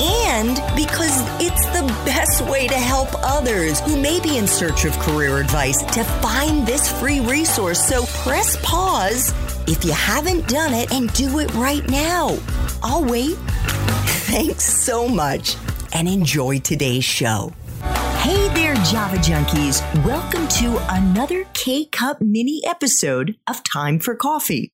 and because it's the best way to help others who may be in search of career advice to find this free resource. So press pause if you haven't done it and do it right now. I'll wait. Thanks so much and enjoy today's show. Hey there, Java Junkies. Welcome to another K Cup mini episode of Time for Coffee.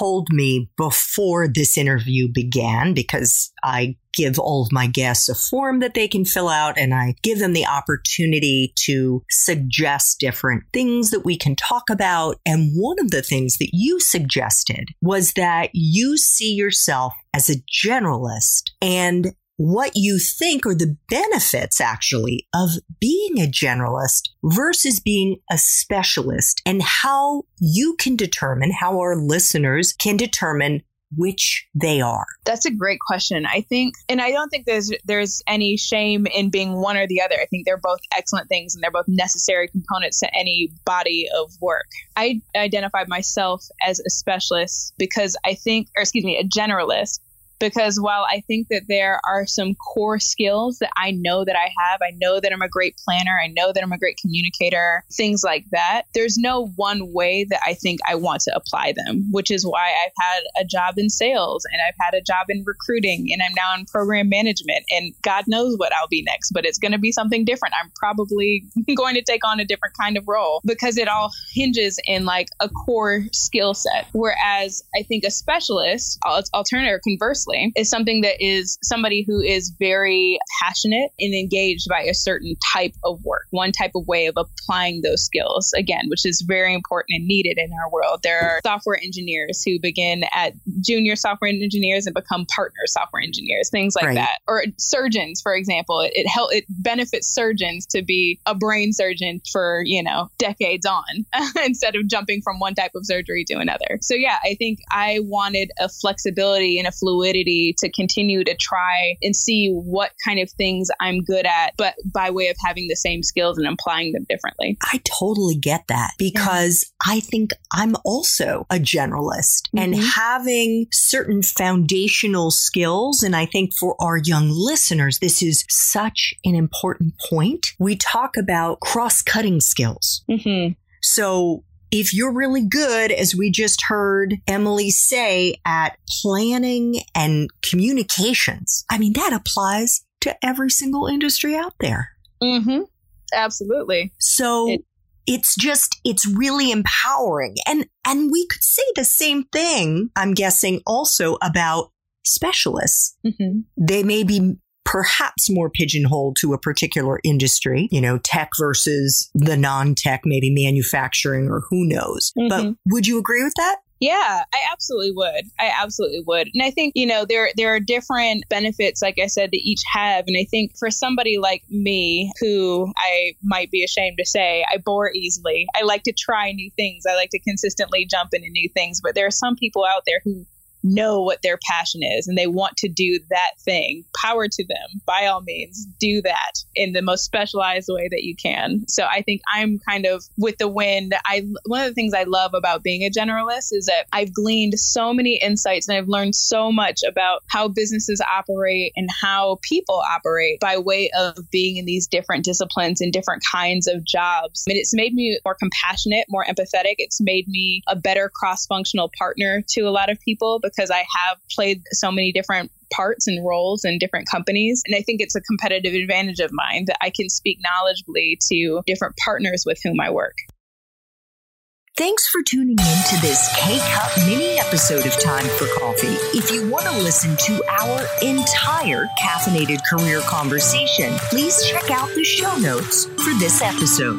told me before this interview began because I give all of my guests a form that they can fill out and I give them the opportunity to suggest different things that we can talk about. And one of the things that you suggested was that you see yourself as a generalist and what you think are the benefits actually of being a generalist versus being a specialist and how you can determine how our listeners can determine which they are? That's a great question. I think and I don't think there's there's any shame in being one or the other. I think they're both excellent things and they're both necessary components to any body of work. I identified myself as a specialist because I think or excuse me, a generalist because while I think that there are some core skills that I know that I have, I know that I'm a great planner, I know that I'm a great communicator, things like that, there's no one way that I think I want to apply them, which is why I've had a job in sales and I've had a job in recruiting and I'm now in program management and God knows what I'll be next, but it's going to be something different. I'm probably going to take on a different kind of role because it all hinges in like a core skill set. Whereas I think a specialist, alternative or conversely, is something that is somebody who is very passionate and engaged by a certain type of work, one type of way of applying those skills, again, which is very important and needed in our world. There are software engineers who begin at junior software engineers and become partner software engineers, things like right. that. Or surgeons, for example, it, it help it benefits surgeons to be a brain surgeon for, you know, decades on instead of jumping from one type of surgery to another. So yeah, I think I wanted a flexibility and a fluidity to continue to try and see what kind of things I'm good at, but by way of having the same skills and applying them differently. I totally get that because yeah. I think I'm also a generalist mm-hmm. and having certain foundational skills. And I think for our young listeners, this is such an important point. We talk about cross cutting skills. Mm-hmm. So if you're really good, as we just heard Emily say, at planning and communications, I mean, that applies to every single industry out there. Mm-hmm. Absolutely. So it- it's just it's really empowering and and we could say the same thing i'm guessing also about specialists mm-hmm. they may be perhaps more pigeonholed to a particular industry, you know, tech versus the non tech, maybe manufacturing or who knows. Mm-hmm. But would you agree with that? Yeah, I absolutely would. I absolutely would. And I think, you know, there there are different benefits like I said that each have and I think for somebody like me who I might be ashamed to say, I bore easily. I like to try new things. I like to consistently jump into new things, but there are some people out there who know what their passion is and they want to do that thing, power to them. By all means, do that in the most specialized way that you can. So I think I'm kind of with the wind. I one of the things I love about being a generalist is that I've gleaned so many insights and I've learned so much about how businesses operate and how people operate by way of being in these different disciplines and different kinds of jobs. I mean, it's made me more compassionate, more empathetic. It's made me a better cross functional partner to a lot of people because I have played so many different parts and roles in different companies. And I think it's a competitive advantage of mine that I can speak knowledgeably to different partners with whom I work. Thanks for tuning in to this K Cup mini episode of Time for Coffee. If you want to listen to our entire caffeinated career conversation, please check out the show notes for this episode.